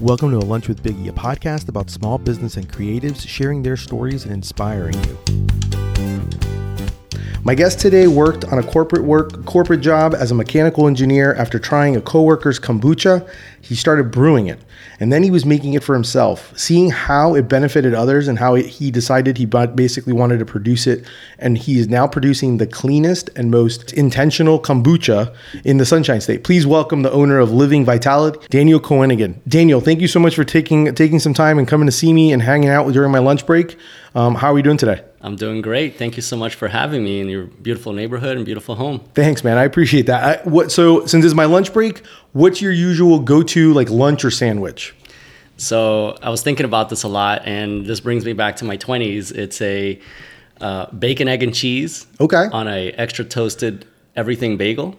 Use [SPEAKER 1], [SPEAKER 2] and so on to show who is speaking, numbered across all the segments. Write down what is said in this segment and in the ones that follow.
[SPEAKER 1] Welcome to A Lunch with Biggie, a podcast about small business and creatives sharing their stories and inspiring you. My guest today worked on a corporate work corporate job as a mechanical engineer after trying a coworker's kombucha. He started brewing it, and then he was making it for himself, seeing how it benefited others and how it, he decided he basically wanted to produce it. And he is now producing the cleanest and most intentional kombucha in the Sunshine State. Please welcome the owner of Living Vitalitea, Daniel Koenigkann. Daniel, thank you so much for taking taking some time and coming to see me and hanging out during my lunch break. Um, how are we doing today?
[SPEAKER 2] I'm doing great. Thank you so much for having me in your beautiful neighborhood and beautiful home.
[SPEAKER 1] Thanks, man. I appreciate that. I, what? So, since it's my lunch break, what's your usual go-to like lunch or sandwich?
[SPEAKER 2] So, I was thinking about this a lot, and this brings me back to my 20s. It's a uh, bacon, egg, and cheese.
[SPEAKER 1] Okay.
[SPEAKER 2] On a extra toasted everything bagel,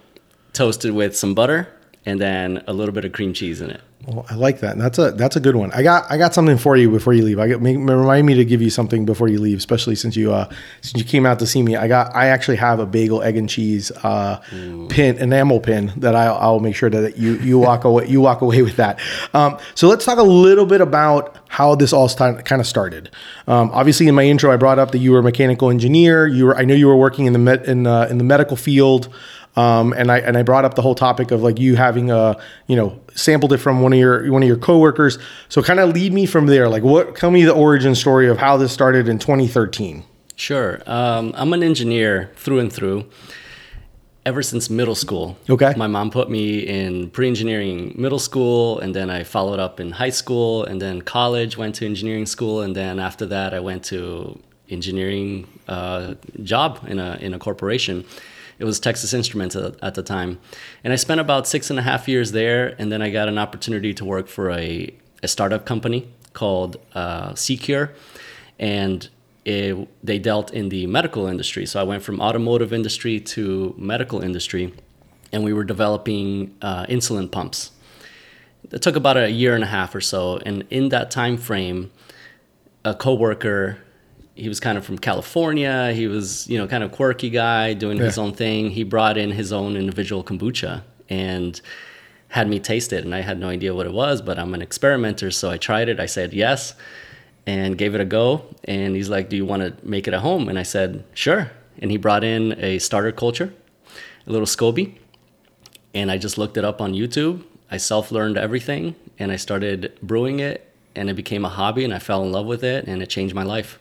[SPEAKER 2] toasted with some butter, and then a little bit of cream cheese in it.
[SPEAKER 1] Well, I like that. And That's a that's a good one. I got I got something for you before you leave. I get make, remind me to give you something before you leave, especially since you uh since you came out to see me. I got I actually have a bagel egg and cheese uh pin enamel pin that I I'll make sure that you you walk away you walk away with that. Um, so let's talk a little bit about how this all st- kind of started. Um, obviously, in my intro, I brought up that you were a mechanical engineer. You were I know you were working in the med, in uh, in the medical field. Um, and I and I brought up the whole topic of like you having a you know sampled it from one of your one of your coworkers. So kind of lead me from there. Like what? Tell me the origin story of how this started in 2013.
[SPEAKER 2] Sure. Um, I'm an engineer through and through. Ever since middle school.
[SPEAKER 1] Okay.
[SPEAKER 2] My mom put me in pre-engineering middle school, and then I followed up in high school, and then college. Went to engineering school, and then after that, I went to engineering uh, job in a in a corporation it was Texas Instruments at, the time. And I spent about six and a half years there. And then I got an opportunity to work for a, a startup company called uh, CeQur. And it, they dealt in the medical industry. So I went from automotive industry to medical industry. And we were developing uh, insulin pumps. It took about a year and a half or so. And in that time frame, a coworker he was kind of from California. He was, you know, kind of quirky guy doing yeah. his own thing. He brought in his own individual kombucha and had me taste it. And I had no idea what it was, but I'm an experimenter. So I tried it. I said yes and gave it a go. And he's like, Do you want to make it at home? And I said, Sure. And he brought in a starter culture, a little SCOBY. And I just looked it up on YouTube. I self learned everything and I started brewing it. And it became a hobby and I fell in love with it and it changed my life.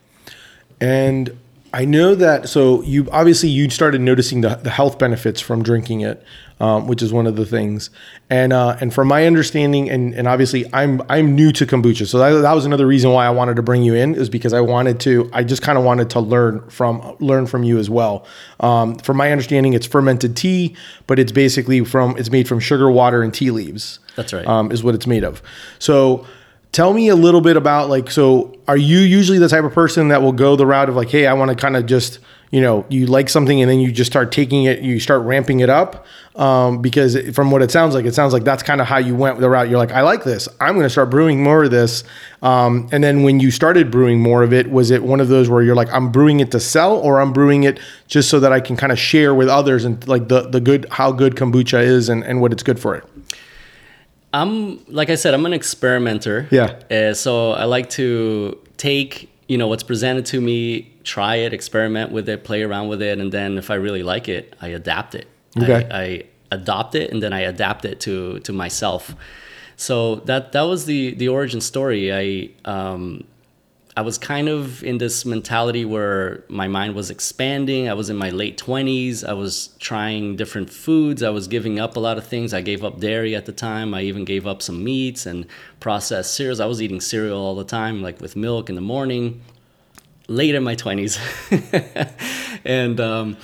[SPEAKER 1] And I know that so you obviously you started noticing the, the health benefits from drinking it, um, which is one of the things. And uh, and from my understanding, and, and obviously I'm I'm new to kombucha, so that, that was another reason why I wanted to bring you in is because I wanted to I just kind of wanted to learn from learn from you as well. Um, from my understanding, it's fermented tea, but it's basically from it's made from sugar, water, and tea leaves.
[SPEAKER 2] That's right.
[SPEAKER 1] Um, is what it's made of. So Tell me a little bit about like so are you usually the type of person that will go the route of like hey I want to kind of just you know you like something and then you just start taking it you start ramping it up? Um, because from what it sounds like it sounds like that's kind of how you went the route. You're like I like this. I'm going to start brewing more of this. Um, and then when you started brewing more of it was it one of those where you're like I'm brewing it to sell or I'm brewing it just so that I can kind of share with others and like the the good how good kombucha is and, and what it's good for it
[SPEAKER 2] I'm like I said, I'm an experimenter.
[SPEAKER 1] Yeah.
[SPEAKER 2] Uh, so I like to take you know what's presented to me, try it, experiment with it, play around with it, and then if I really like it, I adapt it.
[SPEAKER 1] Okay.
[SPEAKER 2] I, I adopt it and then I adapt it to to myself. So that that was the the origin story. I um, I was kind of in this mentality where my mind was expanding. I was in my late 20s. I was trying different foods. I was giving up a lot of things. I gave up dairy at the time. I even gave up some meats and processed cereals. I was eating cereal all the time, like with milk in the morning, late in my 20s. and um,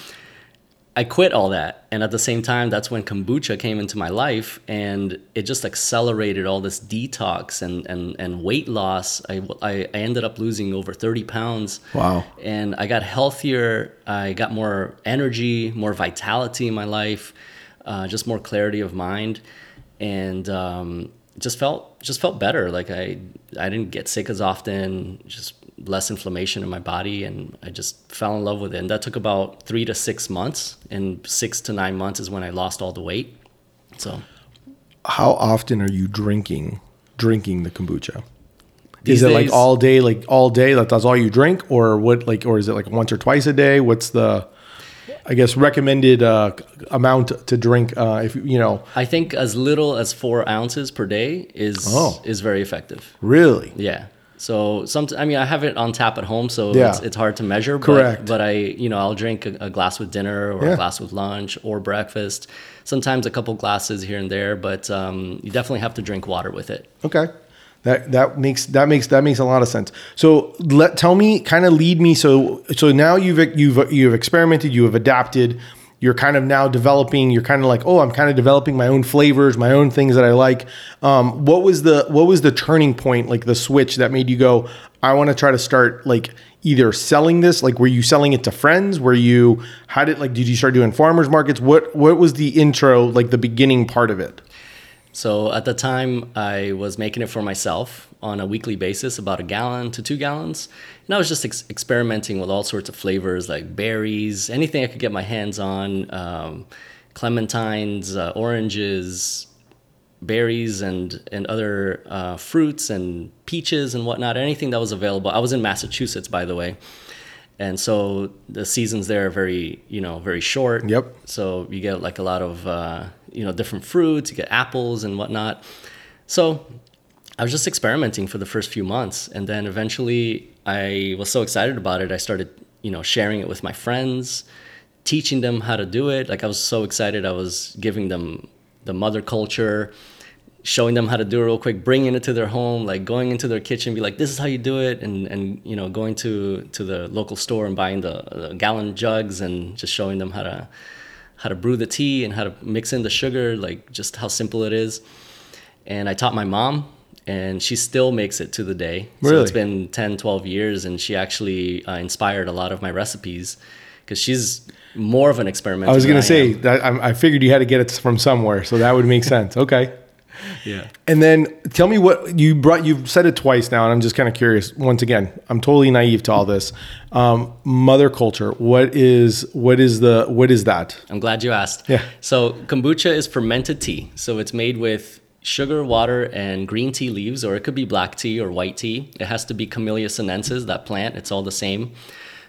[SPEAKER 2] I quit all that. And at the same time, that's when kombucha came into my life and it just accelerated all this detox and, and, and weight loss. I, I, I ended up losing over 30 pounds.
[SPEAKER 1] Wow.
[SPEAKER 2] And I got healthier. I got more energy, more vitality in my life, uh, just more clarity of mind. And um, just felt just felt better. Like I I didn't get sick as often. Just less inflammation in my body and I just fell in love with it. And that took about three to six months. And six to nine months is when I lost all the weight. So
[SPEAKER 1] how often are you drinking drinking the kombucha? Is it like all day, like all day? Like that's all you drink, or what? Like, or is it like once or twice a day? What's the, I guess, recommended uh, amount to drink? Uh, if you know,
[SPEAKER 2] I think as little as four ounces per day is
[SPEAKER 1] Oh.
[SPEAKER 2] is very effective.
[SPEAKER 1] really,
[SPEAKER 2] Yeah. So some, I mean, I have it on tap at home, so
[SPEAKER 1] Yeah.
[SPEAKER 2] it's, it's hard to measure.
[SPEAKER 1] Correct.
[SPEAKER 2] But, but I, you know, I'll drink a, a glass with dinner or
[SPEAKER 1] Yeah.
[SPEAKER 2] a glass with lunch or breakfast. Sometimes a couple glasses here and there, but um, you definitely have to drink water with it.
[SPEAKER 1] Okay. That that makes that makes that makes a lot of sense. So let tell me, kind of lead me. So so now you've you've you've experimented, you have adapted. You're kind of now developing. You're kind of like, oh, I'm kind of developing my own flavors, my own things that I like. Um, what was the what was the turning point, like the switch that made you go, I want to try to start like either selling this, like were you selling it to friends? Were you how did like did you start doing farmers markets? What what was the intro, like the beginning part of it?
[SPEAKER 2] So at the time, I was making it for myself on a weekly basis, about a gallon to two gallons. And I was just ex- experimenting with all sorts of flavors like berries, anything I could get my hands on, um, clementines, uh, oranges, berries, and, and other uh, fruits and peaches and whatnot, anything that was available. I was in Massachusetts, by the way. And so the seasons there are very, you know, very short.
[SPEAKER 1] Yep.
[SPEAKER 2] So you get like a lot of, uh, you know, different fruits. You get apples and whatnot. So I was just experimenting for the first few months, and then eventually I was so excited about it. I started, you know, sharing it with my friends, teaching them how to do it. Like I was so excited. I was giving them the mother culture, showing them how to do it real quick, bringing it to their home, like going into their kitchen, be like, "This is how you do it," and and you know, going to to the local store and buying the, the gallon jugs and just showing them how to how to brew the tea and how to mix in the sugar, like just how simple it is. And I taught my mom, and she still makes it to the day. So
[SPEAKER 1] Really?
[SPEAKER 2] it's been 10, 12 years, and she actually uh, inspired a lot of my recipes because she's more of an experimenter.
[SPEAKER 1] I was gonna say that I, I figured you had to get it from somewhere, so that would make sense. Okay.
[SPEAKER 2] Yeah.
[SPEAKER 1] And then tell me what you brought. You've said it twice now, and I'm just kind of curious. Once again, I'm totally naive to all this. Um, mother culture. What is what is the what is that?
[SPEAKER 2] I'm glad you asked.
[SPEAKER 1] Yeah.
[SPEAKER 2] So kombucha is fermented tea. So it's made with sugar, water, and green tea leaves, or it could be black tea or white tea. It has to be Camellia sinensis, that plant. It's all the same.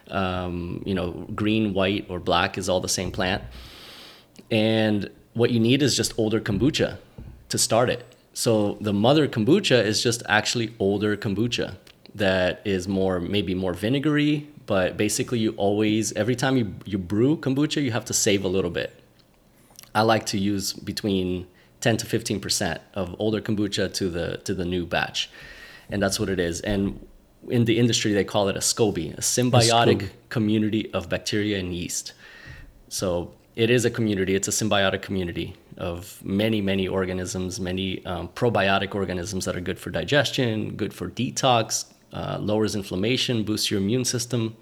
[SPEAKER 2] Um, you know, green, white, or black is all the same plant. And what you need is just older kombucha to start it. So the mother kombucha is just actually older kombucha that is more maybe more vinegary, but basically you always every time you you brew kombucha, you have to save a little bit. I like to use between 10 to 15% of older kombucha to the to the new batch. And that's what it is. And in the industry they call it a SCOBY, a symbiotic
[SPEAKER 1] SCOBY.
[SPEAKER 2] community of bacteria and yeast. So it is a community. It's a symbiotic community of many, many organisms, many um, probiotic organisms that are good for digestion, good for detox, uh, lowers inflammation, boosts your immune system.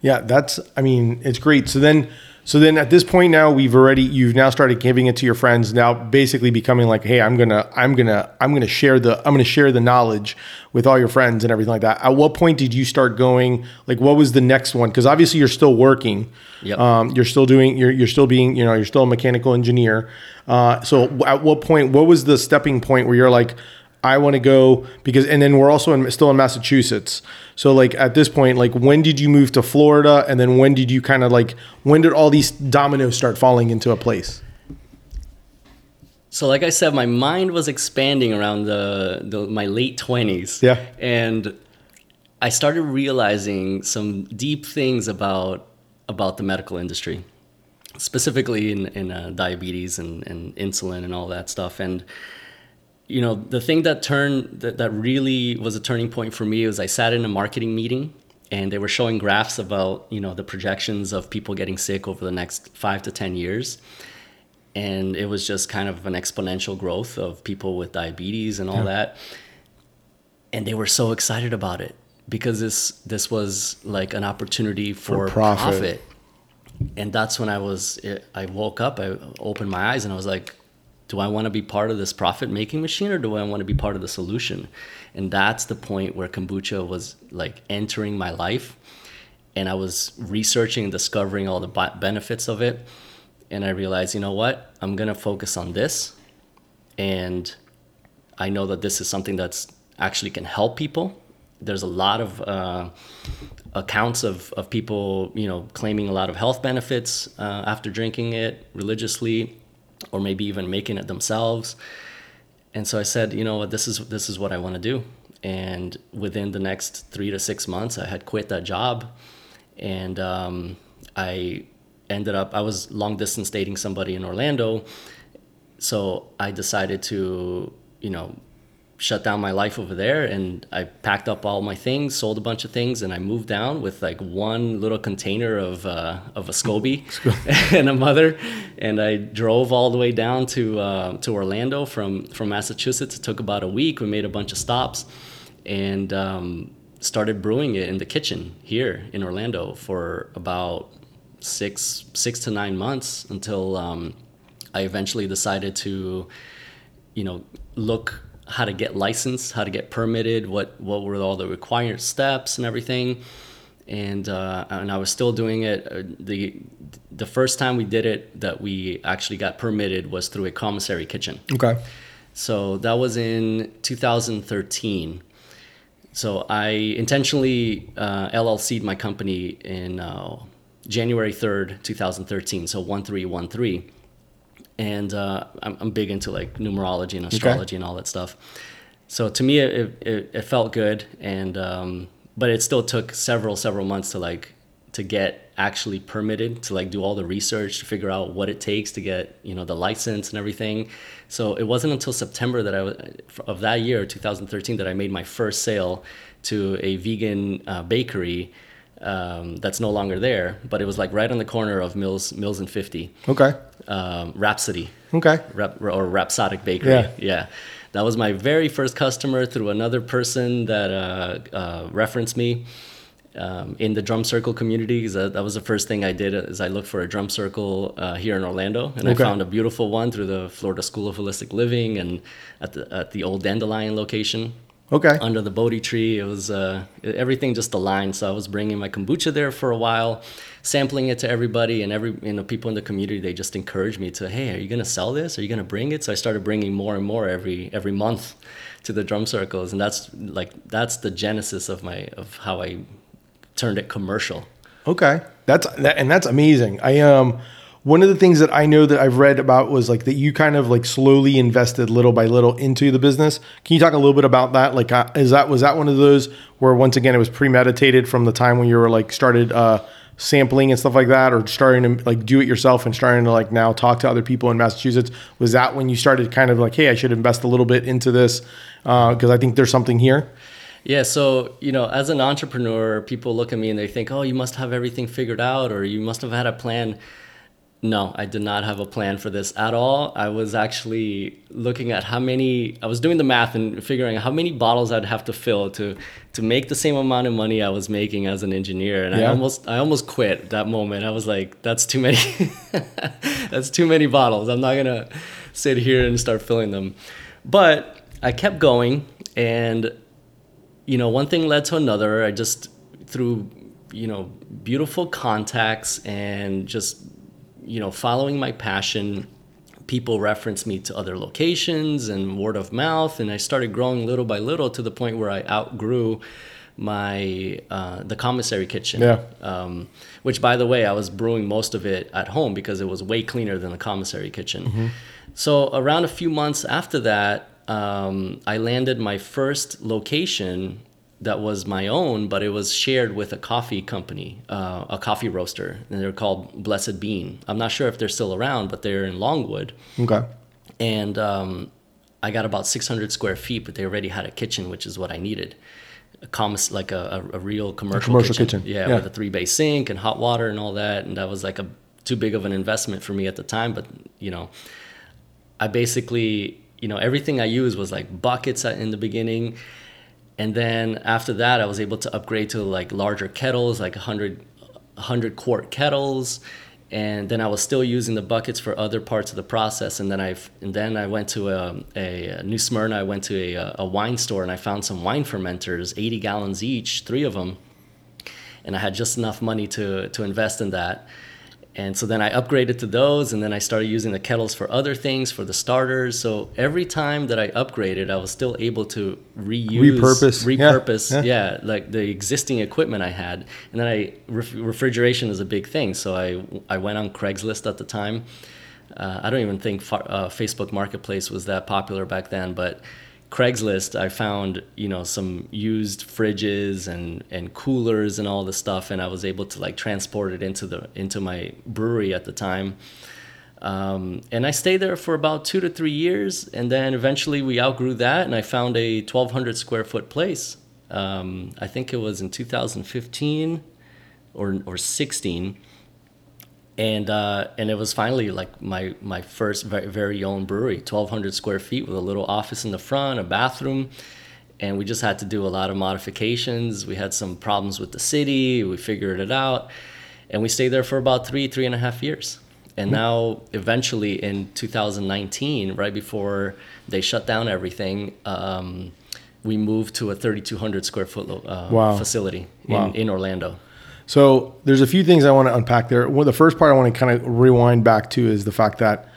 [SPEAKER 1] Yeah, that's. I mean, it's great. So then, so then at this point now, we've already you've now started giving it to your friends. Now, basically becoming like, hey, I'm gonna, I'm gonna, I'm gonna share the, I'm gonna share the knowledge with all your friends and everything like that. At what point did you start going? Like, what was the next one? Because obviously you're still working.
[SPEAKER 2] Yep.
[SPEAKER 1] Um, you're still doing. You're you're still being. You know, you're still a mechanical engineer. Uh, so at what point? What was the stepping point where you're like? I want to go because, and then we're also in, still in Massachusetts. So, like at this point, like when did you move to Florida, and then when did you kind of like when did all these dominoes start falling into a place?
[SPEAKER 2] So, like I said, my mind was expanding around the, the my late twenties.
[SPEAKER 1] Yeah.
[SPEAKER 2] and I started realizing some deep things about about the medical industry, specifically in in uh, diabetes and, and insulin and all that stuff. And you know, the thing that turned that, that really was a turning point for me was I sat in a marketing meeting and they were showing graphs about you know the projections of people getting sick over the next five to ten years and it was just kind of an exponential growth of people with diabetes and all that and they were so excited about it because this this was like an opportunity for,
[SPEAKER 1] For profit.
[SPEAKER 2] profit. and that's when i was i woke up i opened my eyes and i was like do i want to be part of this profit making machine or do i want to be part of the solution? And that's the point where kombucha was like entering my life. And i was researching and discovering all the benefits of it. And I realized, you know what? I'm gonna focus on this, and I know that this is something that's actually can help people. There's a lot of uh, accounts of, of people, you know, claiming a lot of health benefits uh, after drinking it religiously, or maybe even making it themselves. And so I said, you know what, this is this is what I want to do. And within the next three to six months, I had quit that job, and um, I ended up I was long distance dating somebody in Orlando, so I decided to you know shut down my life over there and I packed up all my things, sold a bunch of things, and I moved down with like one little container of uh, of a SCOBY and a mother, and I drove all the way down to uh, to Orlando from from Massachusetts. It took about a week. We made a bunch of stops, and um, started brewing it in the kitchen here in Orlando for about six six to nine months until um, I eventually decided to, you know, look how to get licensed, how to get permitted, what what were all the required steps and everything. And uh, and I was still doing it. Uh, the the first time we did it that we actually got permitted was through a commissary kitchen.
[SPEAKER 1] Okay.
[SPEAKER 2] So that was in 2013. So I intentionally uh, LLC'd my company in uh, January 3rd, 2013. So 1313 and uh, I'm, I'm, big into like numerology and astrology okay. and all that stuff. So to me, it, it, it felt good, and um, but it still took several several months to like to get actually permitted to like do all the research to figure out what it takes to get you know the license and everything. So it wasn't until September that I was of that year, 2013, that I made my first sale to a vegan uh, bakery um, that's no longer there, but it was like right on the corner of Mills Mills and 50.
[SPEAKER 1] Okay.
[SPEAKER 2] Um, Rhapsody.
[SPEAKER 1] Okay.
[SPEAKER 2] Rap, or Rhapsodic Bakery.
[SPEAKER 1] Yeah.
[SPEAKER 2] yeah. That was my very first customer through another person that uh, uh, referenced me um, in the drum circle community. That, that was the first thing I did is I looked for a drum circle uh, here in Orlando, and okay. I found a beautiful one through the Florida School of Holistic Living and at the at the old Dandelion location.
[SPEAKER 1] Okay.
[SPEAKER 2] Under the Bodhi tree, it was uh, everything just aligned. So I was bringing my kombucha there for a while, sampling it to everybody, and every you know people in the community they just encouraged me to, hey, are you gonna sell this? Are you gonna bring it? So I started bringing more and more every every month to the drum circles, and that's like that's the genesis of my of how I turned it commercial.
[SPEAKER 1] Okay, that's that, and that's amazing. I um one of the things that I know that I've read about was like that you kind of like slowly invested little by little into the business. Can you talk a little bit about that? Like, uh, is that was that one of those where once again it was premeditated from the time when you were like started uh, sampling and stuff like that, or starting to like do it yourself and starting to like now talk to other people in Massachusetts? Was that when you started kind of like, hey, I should invest a little bit into this because uh, I think there's something here?
[SPEAKER 2] Yeah, so you know, as an entrepreneur, people look at me and they think, "Oh, you must have everything figured out, or you must have had a plan." No, I did not have a plan for this at all. I was actually looking at how many I was doing the math and figuring how many bottles I'd have to fill to to make the same amount of money I was making as an engineer. And yeah. I almost I almost quit that moment. I was like, that's too many that's too many bottles. I'm not gonna sit here and start filling them. But I kept going and you know, one thing led to another. I just through you know beautiful contacts and just you know, following my passion, people referenced me to other locations and word of mouth, and I started growing little by little to the point where I outgrew my uh, the commissary kitchen.
[SPEAKER 1] Yeah.
[SPEAKER 2] Um, which, by the way, I was brewing most of it at home because it was way cleaner than the commissary kitchen. Mm-hmm. So around a few months after that, um, I landed my first location that was my own, but it was shared with a coffee company, uh, a coffee roaster, and they're called Blessed Bean. I'm not sure if they're still around, but they're in Longwood.
[SPEAKER 1] Okay.
[SPEAKER 2] And um, I got about 600 square feet, but they already had a kitchen, which is what I needed. A commerce, like a, a, a real commercial,
[SPEAKER 1] a commercial kitchen. kitchen.
[SPEAKER 2] Yeah, yeah, with a three bay sink and hot water and all that. And that was like a too big of an investment for me at the time. But you know, I basically, you know, everything I used was like buckets in the beginning and then after that i was able to upgrade to like larger kettles like 100 100 quart kettles. And then i was still using the buckets for other parts of the process. And then i and then i went to a, a, a new smyrna i went to a, uh, a wine store and i found some wine fermenters 80 gallons each three of them and i had just enough money to to invest in that and so then I upgraded to those, and then I started using the kettles for other things, for the starters. So every time that I upgraded, I was still able to reuse,
[SPEAKER 1] Repurpose. Yeah,
[SPEAKER 2] repurpose,
[SPEAKER 1] yeah.
[SPEAKER 2] yeah, like the existing equipment I had. And then I ref- refrigeration is a big thing, so I I went on Craigslist at the time. Uh, I don't even think fa- uh, Facebook Marketplace was that popular back then, but Craigslist, I found you know some used fridges and and coolers and all this stuff, and I was able to like transport it into the into my brewery at the time. Um, and I stayed there for about two to three years, and then eventually we outgrew that, and I found a 1,200 square foot place. Um, I think it was in 2015 or or 16 and uh, and it was finally like my my first very, very own brewery, 1,200 square feet with a little office in the front, a bathroom, and we just had to do a lot of modifications. We had some problems with the city. We figured it out, and we stayed there for about three three and a half years. And now, eventually, in 2019, right before they shut down everything, um, we moved to a 3,200 square foot uh,
[SPEAKER 1] Wow.
[SPEAKER 2] facility in,
[SPEAKER 1] Wow.
[SPEAKER 2] in Orlando.
[SPEAKER 1] So there's a few things I want to unpack there. Well, the first part I want to kind of rewind back to is the fact that,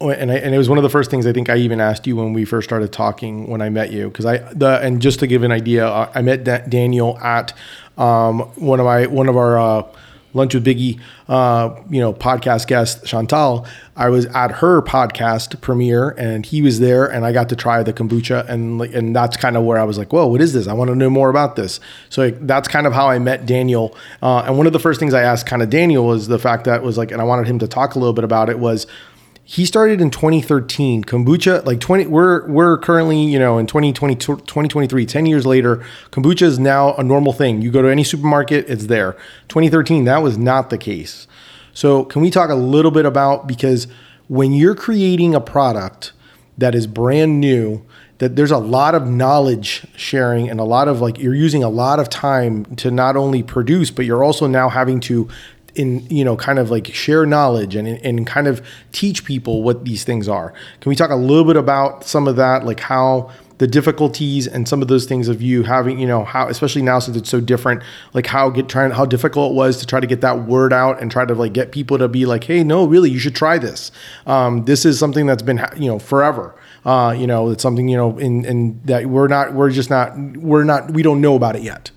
[SPEAKER 1] and I, and it was one of the first things I think I even asked you when we first started talking when I met you because I the and just to give an idea, uh, I met Da- Daniel at um, one of my one of our uh, lunch with Biggie, uh, you know, podcast guest Chantal. I was at her podcast premiere and he was there and I got to try the kombucha and like and that's kind of where I was like, whoa, what is this? I want to know more about this. So like, that's kind of how I met Daniel. Uh, and one of the first things I asked kind of Daniel was the fact that was like, and I wanted him to talk a little bit about it was he started in 2013 kombucha like 20 we're we're currently you know in 2020 2023 10 years later kombucha is now a normal thing. You go to any supermarket it's there. 2013 that was not the case. So can we talk a little bit about because when you're creating a product that is brand new that there's a lot of knowledge sharing and a lot of like you're using a lot of time to not only produce but you're also now having to in you know kind of like share knowledge and and kind of teach people what these things are. Can we talk a little bit about some of that like how the difficulties and some of those things of you having you know how especially now since it's so different like how get trying how difficult it was to try to get that word out and try to like get people to be like hey no really you should try this. Um, this is something that's been you know forever. Uh, you know it's something you know in in that we're not we're just not we're not we don't know about it yet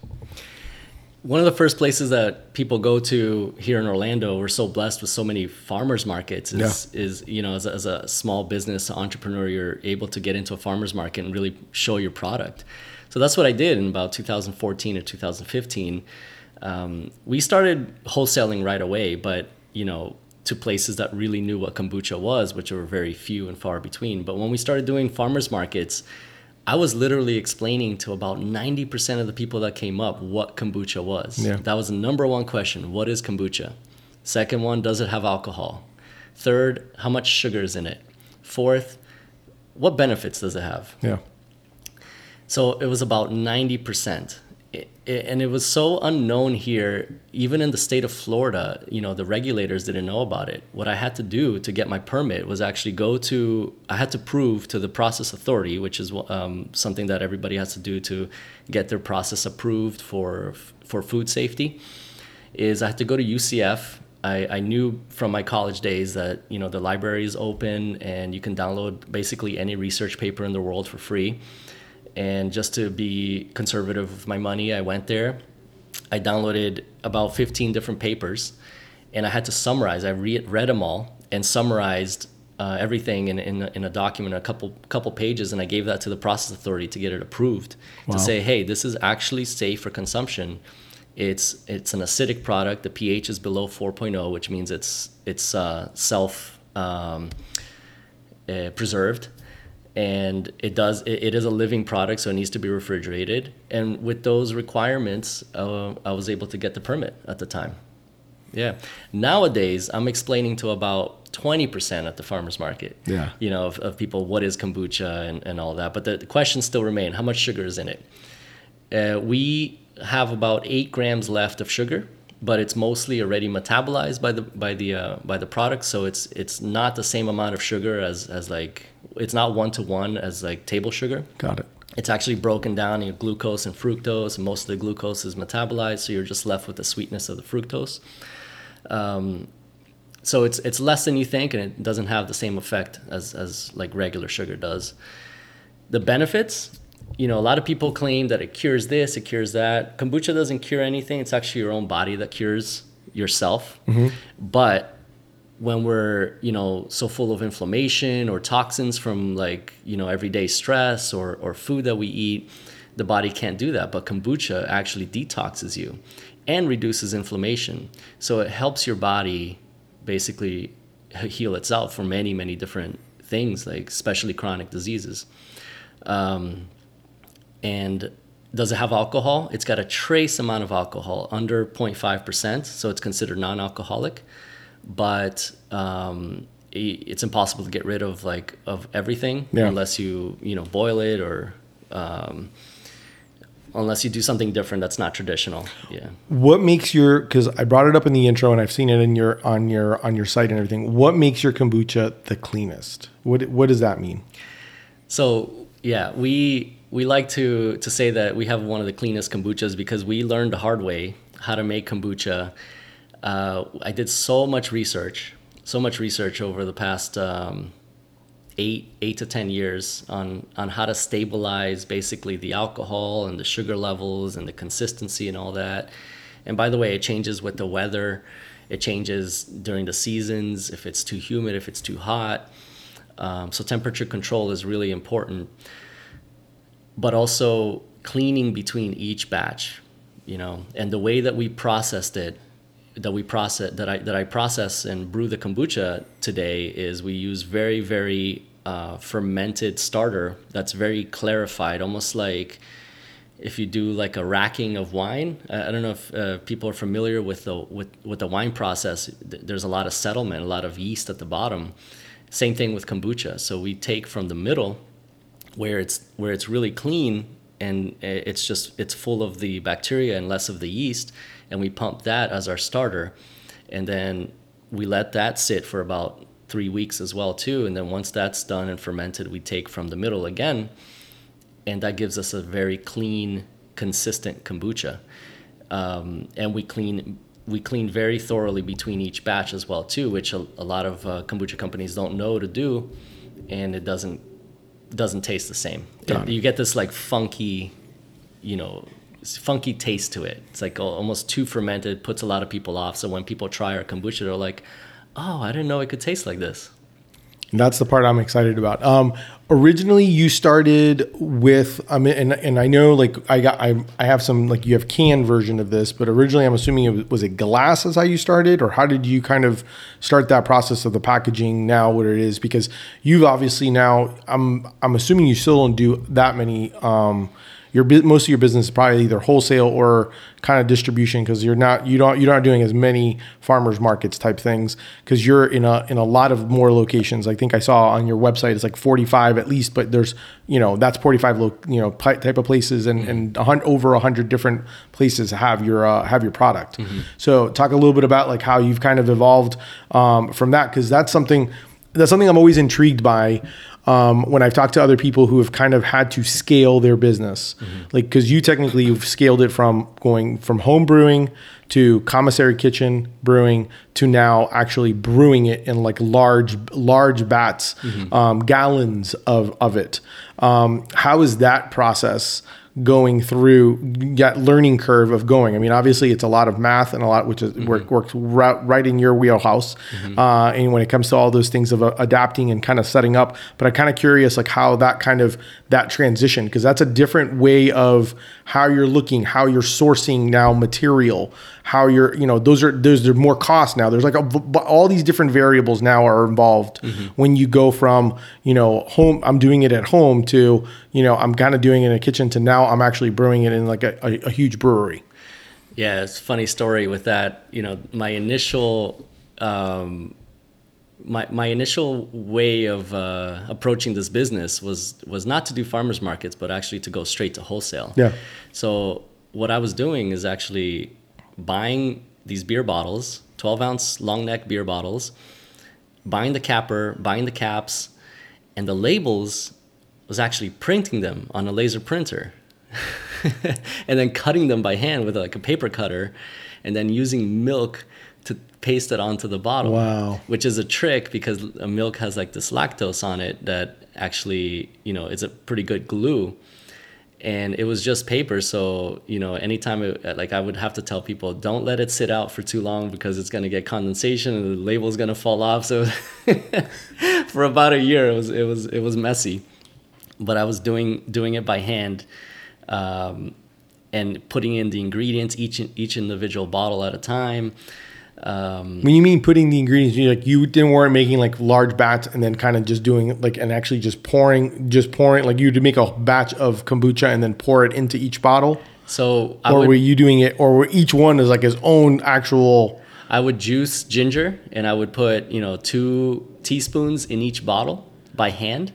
[SPEAKER 2] One of the first places that people go to here in Orlando, we're so blessed with so many farmers markets. Is, is you know, as a, as a small business entrepreneur, you're able to get into a farmers market and really show your product. So that's what I did in about 2014 or 2015. Um, we started wholesaling right away, but you know, to places that really knew what kombucha was, which were very few and far between. But when we started doing farmers markets, I was literally explaining to about 90% of the people that came up what kombucha was.
[SPEAKER 1] Yeah.
[SPEAKER 2] That was the number one question. What is kombucha? Second one, does it have alcohol? Third, how much sugar is in it? Fourth, what benefits does it have?
[SPEAKER 1] yeah
[SPEAKER 2] So it was about 90%. It, and it was so unknown here, even in the state of Florida, you know, the regulators didn't know about it. What I had to do to get my permit was actually go to, I had to prove to the process authority, which is um, something that everybody has to do to get their process approved for, for food safety, is I had to go to UCF. I, I knew from my college days that, you know, the library is open and you can download basically any research paper in the world for free and just to be conservative with my money i went there. I downloaded about 15 different papers and i had to summarize. I re- read them all and summarized uh, everything in, in, a- in a document a couple couple pages and i gave that to the process authority to get it approved to say hey this is actually safe for consumption. It's it's an acidic product. The ph is below 4.0 which means it's it's uh, self um, uh, preserved and it does it, it is a living product so it needs to be refrigerated. And with those requirements uh, i was able to get the permit at the time. Yeah. Nowadays i'm explaining to about 20% at the farmers market
[SPEAKER 1] Yeah.
[SPEAKER 2] you know of, of people what is kombucha and, and all that but the, the questions still remain how much sugar is in it? Uh, we have about eight grams left of sugar, but it's mostly already metabolized by the by the uh, by the product, so it's it's not the same amount of sugar as as like it's not one to one as like table sugar.
[SPEAKER 1] got it
[SPEAKER 2] It's actually broken down into glucose and fructose, and most of the glucose is metabolized, so you're just left with the sweetness of the fructose. Um, so it's it's less than you think, and it doesn't have the same effect as as like regular sugar does. The benefits, you know, a lot of people claim that it cures this, it cures that. Kombucha doesn't cure anything. It's actually your own body that cures yourself. But when we're, you know, so full of inflammation or toxins from like, you know, everyday stress or, or food that we eat, the body can't do that. But kombucha actually detoxes you and reduces inflammation. So it helps your body basically heal itself from many, many different things, like especially chronic diseases. Um, and does it have alcohol? It's got a trace amount of alcohol, under 0.5%, so it's considered non-alcoholic. But um, it's impossible to get rid of like of everything
[SPEAKER 1] Yeah.
[SPEAKER 2] unless you you know boil it or um, unless you do something different that's not traditional. Yeah.
[SPEAKER 1] What makes your because I brought it up in the intro and I've seen it in your on your on your site and everything. What makes your kombucha the cleanest? What what does that mean?
[SPEAKER 2] So yeah, we we like to to say that we have one of the cleanest kombuchas because we learned the hard way how to make kombucha. Uh, I did so much research, so much research over the past um, eight eight to ten years on on how to stabilize basically the alcohol and the sugar levels and the consistency and all that. And by the way, it changes with the weather. It changes during the seasons. If it's too humid, if it's too hot. Um, so temperature control is really important, but also cleaning between each batch, you know, and the way that we processed it, that we process that I that I process and brew the kombucha today is we use very very uh, fermented starter that's very clarified, almost like if you do like a racking of wine. I don't know if uh, people are familiar with the with with the wine process. There's a lot of settlement, a lot of yeast at the bottom. Same thing with kombucha. So we take from the middle, where it's where it's really clean and it's just it's full of the bacteria and less of the yeast, and we pump that as our starter, and then we let that sit for about three weeks as well too. And then once that's done and fermented, we take from the middle again, and that gives us a very clean, consistent kombucha. Um, and we clean we clean very thoroughly between each batch as well too, which a, a lot of uh, kombucha companies don't know to do, and it doesn't doesn't taste the same. It- you get this like funky, you know, funky taste to it. It's like almost too fermented, puts a lot of people off. So when people try our kombucha, they're like, "Oh, I didn't know it could taste like this."
[SPEAKER 1] That's the part I'm excited about. Um, originally, you started with, I mean, and, and I know like I got, I, I have some like you have canned version of this, but originally I'm assuming it was, was it glass as how you started, or how did you kind of start that process of the packaging now what it is? Because you've obviously now, I'm I'm assuming you still don't do that many. Um, your most of your business is probably either wholesale or kind of distribution because you're not you don't you're not doing as many farmers markets type things because you're in a in a lot of more locations. I think I saw on your website it's like 45 at least, but there's you know that's 45 lo- you know type of places and and over a hundred different places have your uh, have your product. So talk a little bit about like how you've kind of evolved um, from that because that's something that's something I'm always intrigued by um, when I've talked to other people who have kind of had to scale their business. Like, because you technically you've scaled it from going from home brewing to commissary kitchen brewing to now actually brewing it in like large, large bats, um, gallons of, of it. Um, how is that process? Going through that learning curve of going. I mean, obviously, it's a lot of math and a lot which is work, works right, right in your wheelhouse. Uh, and when it comes to all those things of uh, adapting and kind of setting up, but I'm kind of curious, like how that kind of that transition, because that's a different way of how you're looking, how you're sourcing now material, how you're, you know, those are there's there's more cost now. There's like a, all these different variables now are involved when you go from you know home. I'm doing it at home to you know I'm kind of doing it in a kitchen to now I'm actually brewing it in like a, a, a huge brewery.
[SPEAKER 2] Yeah, it's a funny story with that. You know, my initial um, my my initial way of uh, approaching this business was was not to do farmers markets, but actually to go straight to wholesale.
[SPEAKER 1] Yeah.
[SPEAKER 2] So what I was doing is actually buying these beer bottles, twelve ounce long neck beer bottles, buying the capper, buying the caps, and the labels was actually printing them on a laser printer. and then cutting them by hand with like a paper cutter and then using milk to paste it onto the bottle.
[SPEAKER 1] Wow.
[SPEAKER 2] Which is a trick because milk has like this lactose on it that actually, you know, is a pretty good glue. And it was just paper, so you know, anytime it, like I would have to tell people, don't let it sit out for too long because it's gonna get condensation and the label's gonna fall off. So for about a year, it was it was it was messy, but I was doing doing it by hand. Um, and putting in the ingredients each each individual bottle at a time. Um,
[SPEAKER 1] when you mean putting the ingredients, you like you didn't weren't making like large batch and then kind of just doing like and actually just pouring, just pouring like you to make a batch of kombucha and then pour it into each bottle.
[SPEAKER 2] So, I
[SPEAKER 1] or
[SPEAKER 2] would,
[SPEAKER 1] were you doing it, or were each one is like his own actual?
[SPEAKER 2] I would juice ginger and I would put you know two teaspoons in each bottle by hand.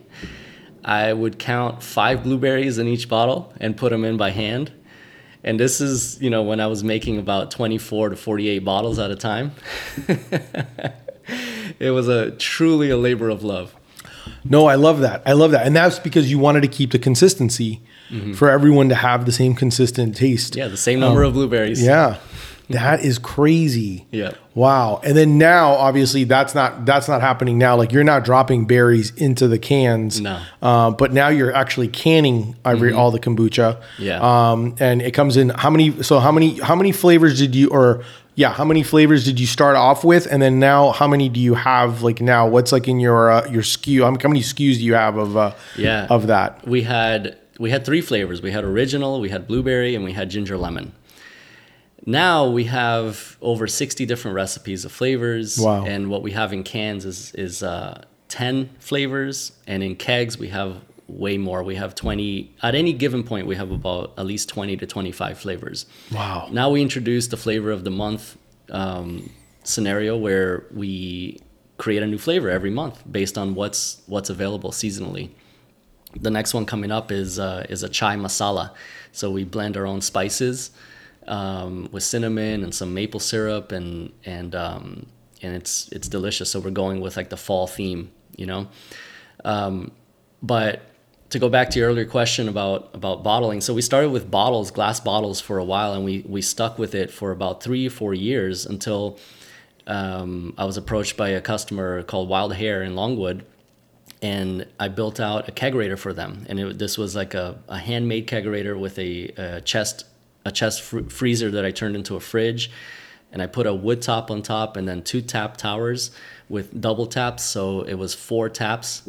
[SPEAKER 2] I would count five blueberries in each bottle and put them in by hand and this is you know when i was making about 24 to 48 bottles at a time. It was a truly a labor of love.
[SPEAKER 1] No i love that. I love that. And that's because you wanted to keep the consistency mm-hmm. for everyone to have the same consistent taste.
[SPEAKER 2] Yeah the same number um, of blueberries.
[SPEAKER 1] yeah that is crazy.
[SPEAKER 2] Yeah.
[SPEAKER 1] Wow. And then now, obviously, that's not that's not happening now. Like you're not dropping berries into the cans.
[SPEAKER 2] No.
[SPEAKER 1] Uh, but now you're actually canning every mm-hmm. all the kombucha.
[SPEAKER 2] Yeah.
[SPEAKER 1] Um, and it comes in how many? So how many how many flavors did you or yeah how many flavors did you start off with and then now how many do you have like now what's like in your uh, your SKU how many SKUs do you have of uh,
[SPEAKER 2] yeah
[SPEAKER 1] of that
[SPEAKER 2] we had we had three flavors we had original we had blueberry and we had ginger lemon now we have over 60 different recipes of flavors.
[SPEAKER 1] Wow.
[SPEAKER 2] And what we have in cans is, is uh, 10 flavors. And in kegs, we have way more. We have 20, at any given point, we have about at least 20 to 25 flavors.
[SPEAKER 1] Wow.
[SPEAKER 2] Now we introduce the flavor of the month um, scenario where we create a new flavor every month based on what's what's available seasonally. The next one coming up is uh, is a chai masala. So we blend our own spices um, with cinnamon and some maple syrup and and um, and it's it's delicious. So we're going with like the fall theme, you know. Um, but to go back to your earlier question about about bottling, so we started with bottles, glass bottles, for a while, and we we stuck with it for about three four years until um, I was approached by a customer called Wild Hair in Longwood, and I built out a kegerator for them. And it, this was like a, a handmade kegerator with a, a chest a chest fr- freezer that I turned into a fridge, and I put a wood top on top, and then two tap towers with double taps. So it was four taps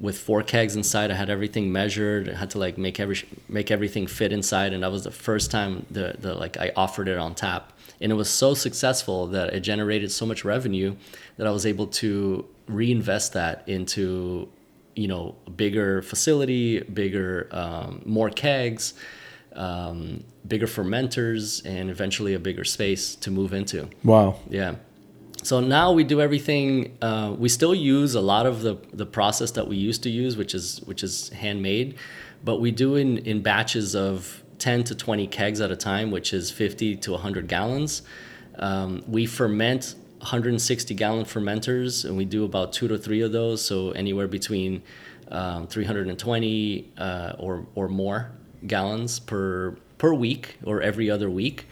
[SPEAKER 2] with four kegs inside. I had everything measured. I had to like make every make everything fit inside, and that was the first time the the like I offered it on tap, and it was so successful that it generated so much revenue that I was able to reinvest that into you know bigger facility, bigger um, more kegs um, bigger fermenters, and eventually a bigger space to move into.
[SPEAKER 1] Wow.
[SPEAKER 2] Yeah. So now we do everything. Uh, we still use a lot of the, the process that we used to use, which is which is handmade, but we do in in batches of 10 to 20 kegs at a time, which is 50 to 100 gallons. Um, we ferment 160 gallon fermenters, and we do about two to three of those, so anywhere between um, 320 uh, or or more gallons per per week or every other week.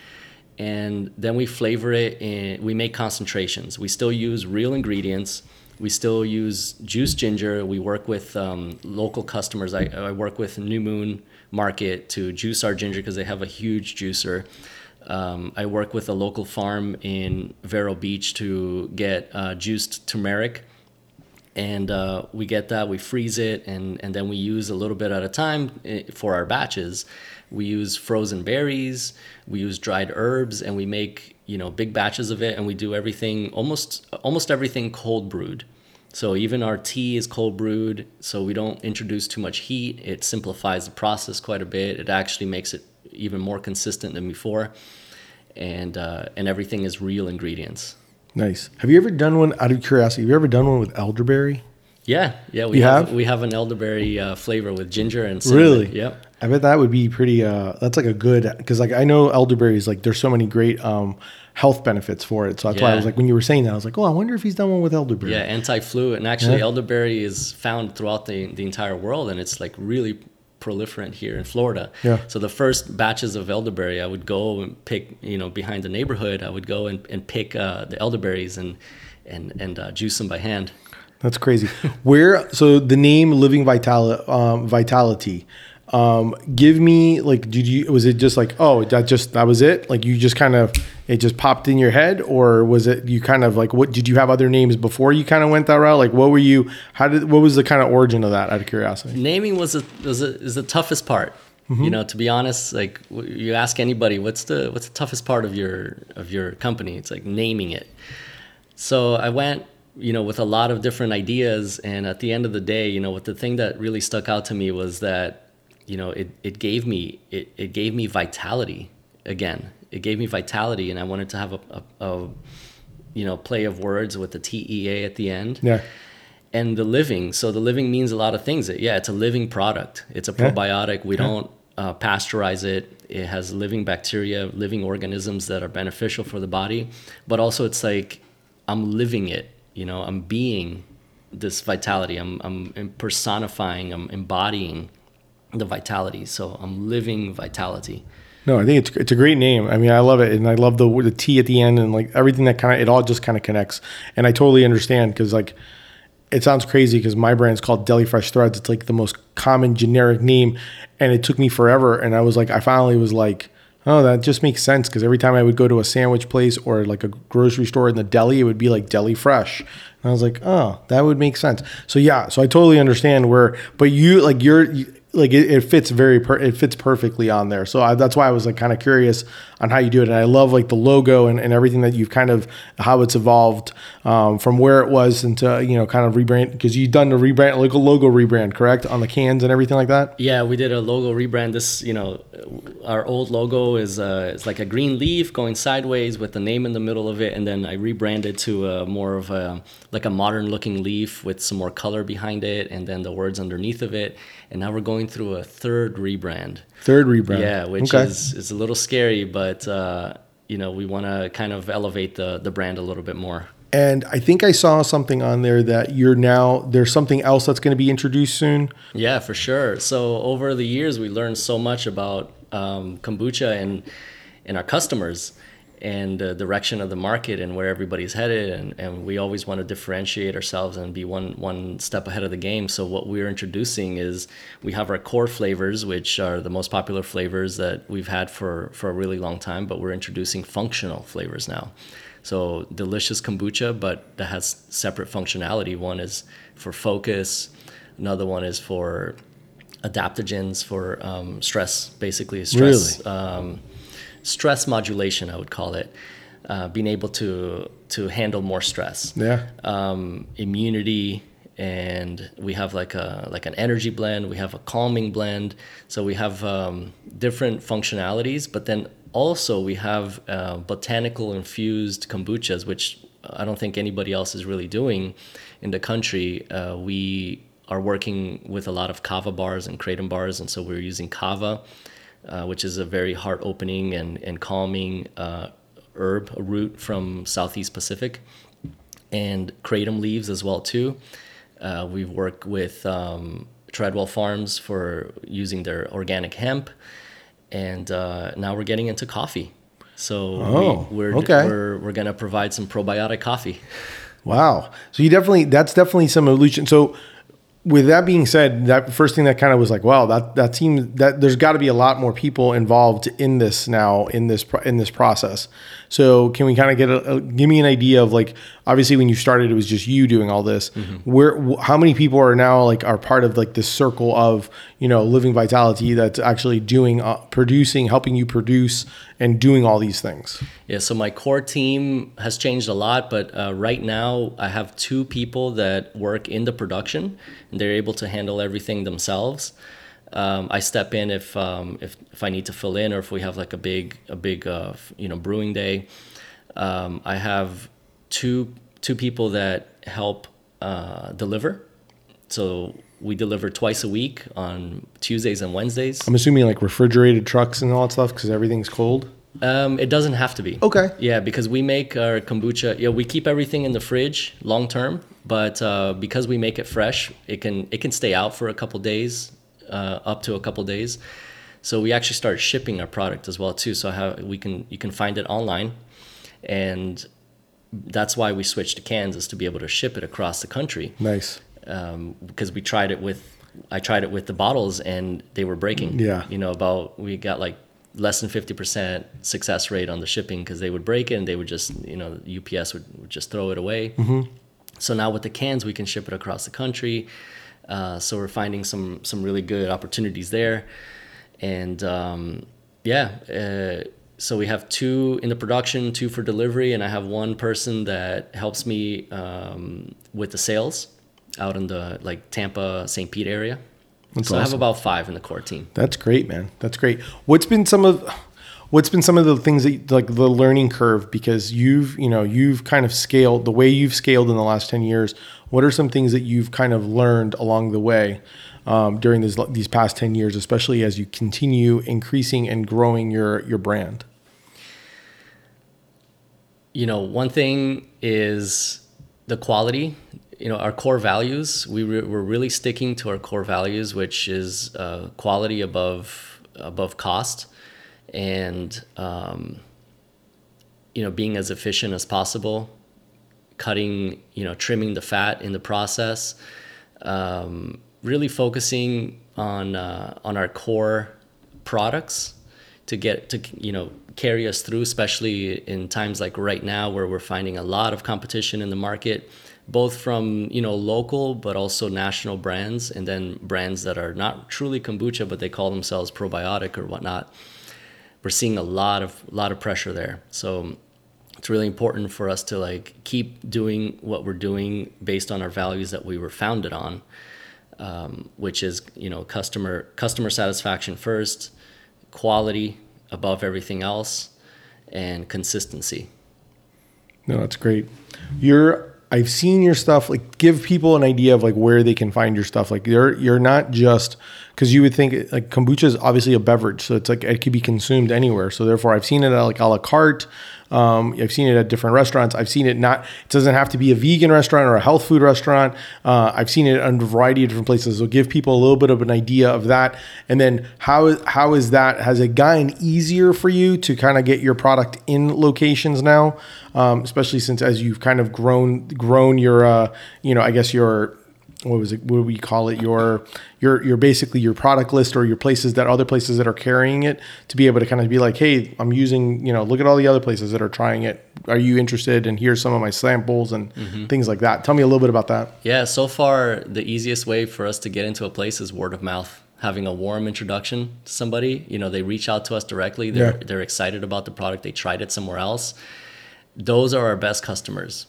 [SPEAKER 2] And then we flavor it and we make concentrations. We still use real ingredients. We still use juice ginger. We work with um, local customers. I, I, work with new moon market to juice our ginger because they have a huge juicer. Um, i work with a local farm in vero beach to get uh, juiced turmeric and uh, we get that we freeze it and, and then we use a little bit at a time eh, for our batches. We use frozen berries we use dried herbs and we make you know big batches of it and we do everything almost almost everything cold brewed. So even our tea is cold brewed so we don't introduce too much heat. It simplifies the process quite a bit. It actually makes it even more consistent than before. And uh, and everything is real ingredients
[SPEAKER 1] Nice. Have you ever done one out of curiosity? Have you ever done one with elderberry?
[SPEAKER 2] Yeah, yeah. We
[SPEAKER 1] you
[SPEAKER 2] have, we have an elderberry uh, flavor with ginger and cinnamon.
[SPEAKER 1] Really?
[SPEAKER 2] Yep.
[SPEAKER 1] I bet that would be pretty. Uh, that's like a good because like I know elderberries like there's so many great um, health benefits for it. So that's why I was like when you were saying that I was like oh I wonder if he's done one with elderberry.
[SPEAKER 2] Yeah, anti-flu, and actually elderberry is found throughout the the entire world, and it's like really proliferant here in Florida.
[SPEAKER 1] Yeah.
[SPEAKER 2] So the first batches of elderberry, I would go and pick, you know, behind the neighborhood, I would go and, and pick uh, the elderberries and and and uh, juice them by hand.
[SPEAKER 1] That's crazy. Where so the name Living Vitalitea, um, Vitalitea. Um, give me like, did you was it just like oh that just that was it? Like you just kind of it just popped in your head, or was it you kind of like what did you have other names before you kind of went that route? Like what were you? How did what was the kind of origin of that? Out of curiosity.
[SPEAKER 2] Naming was a, was a, is the toughest part. You mm-hmm. know, to be honest, like you ask anybody, what's the what's the toughest part of your of your company? It's like naming it. So I went, you know, with a lot of different ideas, and at the end of the day, you know, what the thing that really stuck out to me was that, you know, it it gave me it it gave me vitality again. It gave me vitality, and I wanted to have a, a, a you know play of words with the T E A at the end
[SPEAKER 1] Yeah.
[SPEAKER 2] and the living. So the living means a lot of things. Yeah, it's a living product. It's a
[SPEAKER 1] Yeah.
[SPEAKER 2] probiotic. We don't uh, pasteurize it. It has living bacteria, living organisms that are beneficial for the body. But also, it's like I'm living it. You know, I'm being this vitality. I'm I'm personifying. I'm embodying the vitality. So I'm living vitality.
[SPEAKER 1] No, I think it's it's a great name. I mean, I love it, and I love the the T at the end, and like everything that kind of it all just kind of connects. And I totally understand because like it sounds crazy because my brand's called Deli Fresh Threads. It's like the most common generic name, and it took me forever. And I was like, I finally was like, oh, that just makes sense because every time I would go to a sandwich place or like a grocery store in the deli, it would be like Deli Fresh. And I was like, oh, that would make sense. So yeah, so I totally understand where, but you like you're. You, like it, it fits very per, it fits perfectly on there. So I, that's why i was like kind of curious on how you do it. And i love like the logo and, and everything that you've kind of how it's evolved um, from where it was into you know kind of rebrand because you've done the rebrand like a logo rebrand correct? On the cans and everything like that?
[SPEAKER 2] Yeah, we did a logo rebrand. This, you know, our old logo is uh, it's like a green leaf going sideways with the name in the middle of it, and then I rebranded to a more of a like a modern looking leaf with some more color behind it, and then the words underneath of it. And now we're going through a third rebrand.
[SPEAKER 1] third rebrand
[SPEAKER 2] Yeah, which
[SPEAKER 1] Okay.
[SPEAKER 2] is is a little scary, but uh, you know, we want to kind of elevate the the brand a little bit more.
[SPEAKER 1] and i think i saw something on there that you're now there's something else that's going to be introduced soon
[SPEAKER 2] Yeah, for sure. So over the years, we learned so much about um, kombucha and and our customers and the direction of the market and where everybody's headed, and, and we always want to differentiate ourselves and be one one step ahead of the game. So what we're introducing is we have our core flavors, which are the most popular flavors that we've had for for a really long time, but we're introducing functional flavors now. So delicious kombucha, but that has separate functionality. One is for focus, another one is for adaptogens for um, stress, basically stress um, stress modulation. I would call it uh, being able to to handle more stress.
[SPEAKER 1] Yeah.
[SPEAKER 2] Um, immunity and we have like a like an energy blend we have a calming blend. So we have um, different functionalities but then also we have uh, botanical infused kombuchas which i don't think anybody else is really doing in the country. Uh, we are working with a lot of kava bars and kratom bars and so we're using kava uh, which is a very heart opening and, and calming uh, herb a root from southeast pacific and kratom leaves as well too. Uh, we've worked with um, Treadwell Farms for using their organic hemp, and uh, now we're getting into coffee. So
[SPEAKER 1] Oh,
[SPEAKER 2] we, we're,
[SPEAKER 1] okay.
[SPEAKER 2] we're we're gonna provide some probiotic coffee.
[SPEAKER 1] Wow. So you definitely that's definitely some evolution. So with that being said, that first thing that kind of was like, wow, that that seems that there's got to be a lot more people involved in this now in this in this process. So can we kind of get a, a give me an idea of like obviously when you started it was just you doing all this. Where wh- how many people are now like are part of like this circle of you know Living Vitalitea that's actually doing uh, producing helping you produce and doing all these things.
[SPEAKER 2] Yeah, so my core team has changed a lot, but uh, right now I have two people that work in the production, and they're able to handle everything themselves. Um, I step in if, um, if if I need to fill in, or if we have like a big a big uh, you know brewing day. Um, I have two two people that help uh, deliver. So we deliver twice a week on Tuesdays and Wednesdays.
[SPEAKER 1] I'm assuming like refrigerated trucks and all that stuff because everything's cold.
[SPEAKER 2] Um, it doesn't have to be.
[SPEAKER 1] Okay.
[SPEAKER 2] Yeah, because we make our kombucha. Yeah, we keep everything in the fridge long term, but uh, because we make it fresh, it can it can stay out for a couple days uh, up to a couple days. So we actually started shipping our product as well too. So how we can you can find it online, and that's why we switched to cans is to be able to ship it across the country.
[SPEAKER 1] Nice.
[SPEAKER 2] Um, because we tried it with I tried it with the bottles and they were breaking.
[SPEAKER 1] Yeah.
[SPEAKER 2] You know about we got like less than 50% success rate on the shipping because they would break it and they would just you know UPS would, would just throw it away. Mm-hmm. So now with the cans we can ship it across the country. Uh, so we're finding some some really good opportunities there, and um, yeah. Uh, so we have two in the production, two for delivery, and I have one person that helps me um, with the sales out in the like Tampa, St. Pete area.
[SPEAKER 1] That's
[SPEAKER 2] so I have about five in the core team.
[SPEAKER 1] That's great, man. That's great. What's been some of what's been some of the things that like the learning curve because you've, you know, you've kind of scaled the way you've scaled in the last 10 years. What are some things that you've kind of learned along the way um, during this, these past 10 years, especially as you continue increasing and growing your your brand?
[SPEAKER 2] You know, one thing is the quality. You know, our core values. We re- we're really sticking to our core values, which is uh, quality above above cost, and um, you know, being as efficient as possible, cutting, you know, trimming the fat in the process, um, really focusing on uh, on our core products to get to you know carry us through, especially in times like right now where we're finding a lot of competition in the market, both from you know local but also national brands, and then brands that are not truly kombucha but they call themselves probiotic or whatnot. We're seeing a lot of lot of pressure there, so it's really important for us to like keep doing what we're doing based on our values that we were founded on, um, which is you know customer customer satisfaction first, quality above everything else, and consistency.
[SPEAKER 1] No, that's great. You're I've seen your stuff. Like, give people an idea of like where they can find your stuff. Like, you're you're not just because you would think like kombucha is obviously a beverage, so it's like it could be consumed anywhere. So therefore, I've seen it at like a la carte. Um, I've seen it at different restaurants. I've seen it not. It doesn't have to be a vegan restaurant or a health food restaurant. Uh, I've seen it in a variety of different places. So give people a little bit of an idea of that, and then how how is that? Has it gotten easier for you to kind of get your product in locations now, um, especially since as you've kind of grown grown your uh, you know I guess your what was it what do we call it your your your basically your product list or your places that other places that are carrying it to be able to kind of be like hey i'm using you know look at all the other places that are trying it are you interested and here's some of my samples and mm-hmm. things like that tell me a little bit about that
[SPEAKER 2] Yeah, so far the easiest way for us to get into a place is word of mouth. Having a warm introduction to somebody, you know, they reach out to us directly. They're
[SPEAKER 1] Yeah.
[SPEAKER 2] they're excited about the product. They tried it somewhere else. Those are our best customers.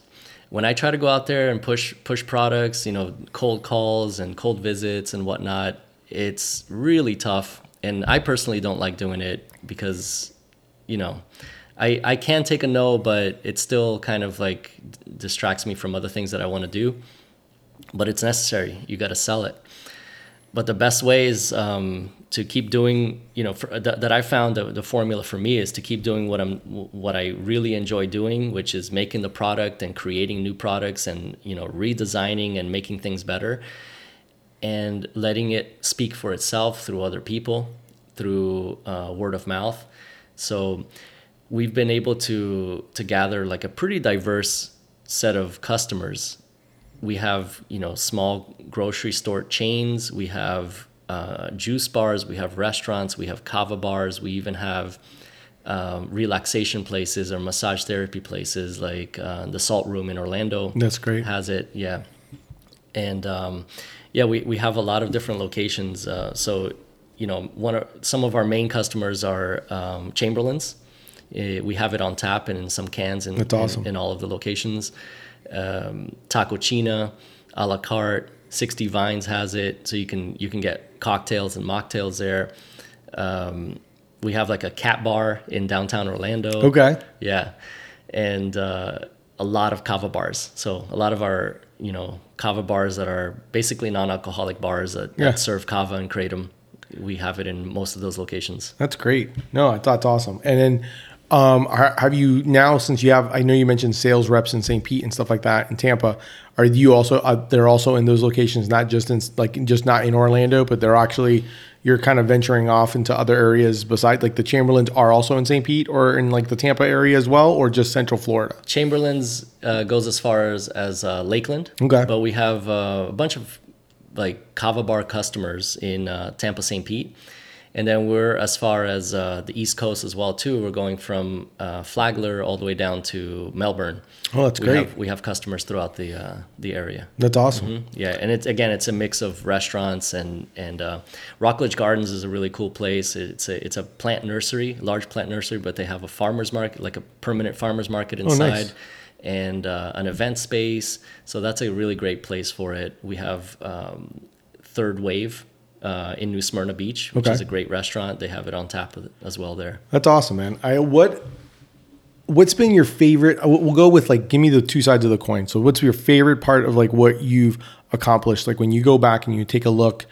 [SPEAKER 2] When I try to go out there and push push products, you know, cold calls and cold visits and whatnot, it's really tough. And I personally don't like doing it because, you know, I I can take a no, but it still kind of like distracts me from other things that I want to do but it's necessary. You got to sell it. But the best way is um, to keep doing, you know, for, that, that I found the, the formula for me is to keep doing what I'm, what I really enjoy doing, which is making the product and creating new products and you know redesigning and making things better, and letting it speak for itself through other people, through uh, word of mouth. So we've been able to to gather like a pretty diverse set of customers we have you know small grocery store chains. We have uh, juice bars. We have restaurants. We have kava bars. We even have um, relaxation places or massage therapy places like uh, the salt room in orlando
[SPEAKER 1] That's great.
[SPEAKER 2] has it yeah. And um, yeah we, we have a lot of different locations uh, so you know one of some of our main customers are um, Chamberlin's. Eh, we have it on tap and in some cans
[SPEAKER 1] That's awesome.
[SPEAKER 2] in, in all of the locations um, Tako Cheena, a la carte. Sixty Vines has it, so you can you can get cocktails and mocktails there. Um, we have like a cat bar in downtown Orlando.
[SPEAKER 1] okay
[SPEAKER 2] Yeah, and uh, a lot of kava bars. So a lot of our you know kava bars that are basically non-alcoholic bars that,
[SPEAKER 1] Yeah.
[SPEAKER 2] that serve kava and kratom. We have it in most of those locations.
[SPEAKER 1] That's great. No, I thought it's awesome. And then Um, are, have you now since you have? I know you mentioned sales reps in St. Pete and stuff like that in Tampa. Are you also? Uh, they're also in those locations, not just in like just not in Orlando, but they're actually you're kind of venturing off into other areas besides like the Chamberlin's are also in St. Pete or in like the Tampa area as well, or just Central Florida.
[SPEAKER 2] Chamberlin's uh, goes as far as as uh, Lakeland.
[SPEAKER 1] Okay.
[SPEAKER 2] but we have uh, a bunch of like kava bar customers in uh, Tampa, St. Pete. And then we're as far as uh, the East Coast as well too. We're going from uh, Flagler all the way down to Melbourne.
[SPEAKER 1] Oh, that's
[SPEAKER 2] we
[SPEAKER 1] great.
[SPEAKER 2] Have, we have customers throughout the uh, the area.
[SPEAKER 1] That's awesome.
[SPEAKER 2] Mm-hmm. Yeah, and it's again, it's a mix of restaurants and and uh, Rockledge Gardens is a really cool place. It's a it's a plant nursery, large plant nursery, but they have a farmers market, like a permanent farmers market inside.
[SPEAKER 1] Oh, nice.
[SPEAKER 2] And uh, an event space, so that's a really great place for it. We have um, Third Wave uh, in New Smyrna Beach, which
[SPEAKER 1] Okay.
[SPEAKER 2] is a great restaurant. They have it on tap as well there.
[SPEAKER 1] That's awesome, man. I what what's been your favorite? uh, We'll go with like give me the two sides of the coin. So what's your favorite part of like what you've accomplished? Like when you go back and you take a look,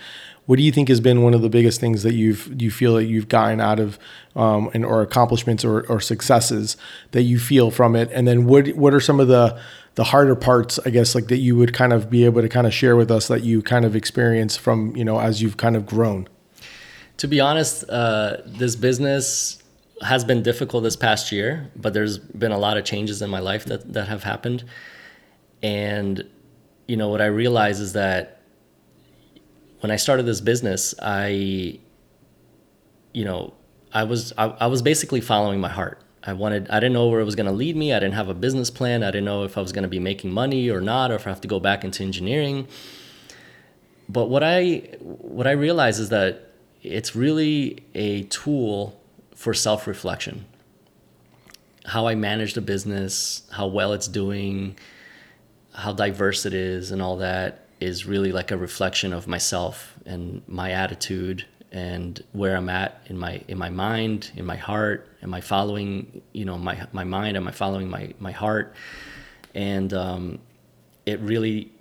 [SPEAKER 1] what do you think has been one of the biggest things that you've you feel that you've gotten out of um, and or accomplishments or, or successes that you feel from it? And then what what are some of the the harder parts, I guess, like that you would kind of be able to kind of share with us that you kind of experience from you know as you've kind of grown.
[SPEAKER 2] To be honest, uh, this business has been difficult this past year, but there's been a lot of changes in my life that, that have happened. And, you know, what I realize is that when I started this business, I, you know, I was, I, I was basically following my heart. I wanted, I didn't know where it was going to lead me. I didn't have a business plan. I didn't know if I was going to be making money or not, or if I have to go back into engineering. But what I, what I realize is that it's really a tool for self reflection. How I manage the business, how well it's doing, how diverse it is, and all that is really like a reflection of myself and my attitude and where I'm at in my in my mind, in my heart, am I following you know my my mind, am I following my my heart, and um, it really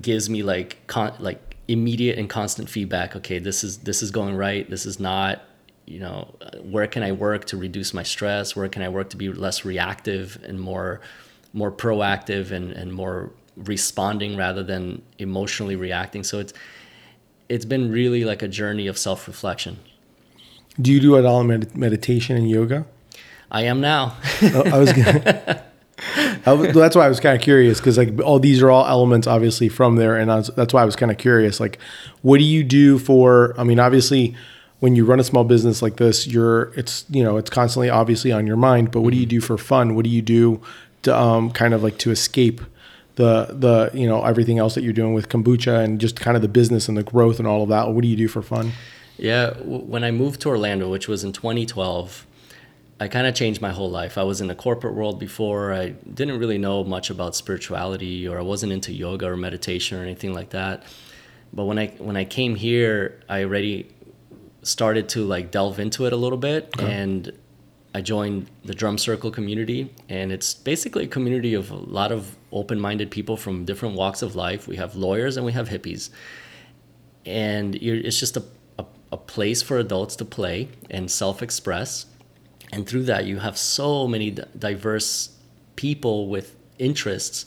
[SPEAKER 2] gives me like con- like immediate and constant feedback. Okay this is this is going right. This is not you know where can i work to reduce my stress? Where can i work to be less reactive and more more proactive and and more responding rather than emotionally reacting? So it's it's been really like a journey of self-reflection
[SPEAKER 1] Do you do it all med- meditation and yoga?
[SPEAKER 2] i am now
[SPEAKER 1] I I was gonna. I that's why I was kind of curious because like all these are all elements obviously from there, and I was, that's why I was kind of curious. Like, what do you do for? I mean, obviously, when you run a small business like this, you're it's you know it's constantly obviously on your mind. But what do you do for fun? What do you do to um, kind of like to escape the the you know everything else that you're doing with kombucha and just kind of the business and the growth and all of that? What do you do for fun?
[SPEAKER 2] Yeah, w- when I moved to Orlando, which was in 2012, I kind of changed my whole life. I was in the corporate world before. I didn't really know much about spirituality, or I wasn't into yoga or meditation or anything like that. But when I when I came here, I already started to like delve into it a little bit, uh-huh. and I joined the drum circle community, and it's basically a community of a lot of open-minded people from different walks of life. We have lawyers and we have hippies, and you're, it's just a, a, place for adults to play and self-express and through that you have so many d- diverse people with interests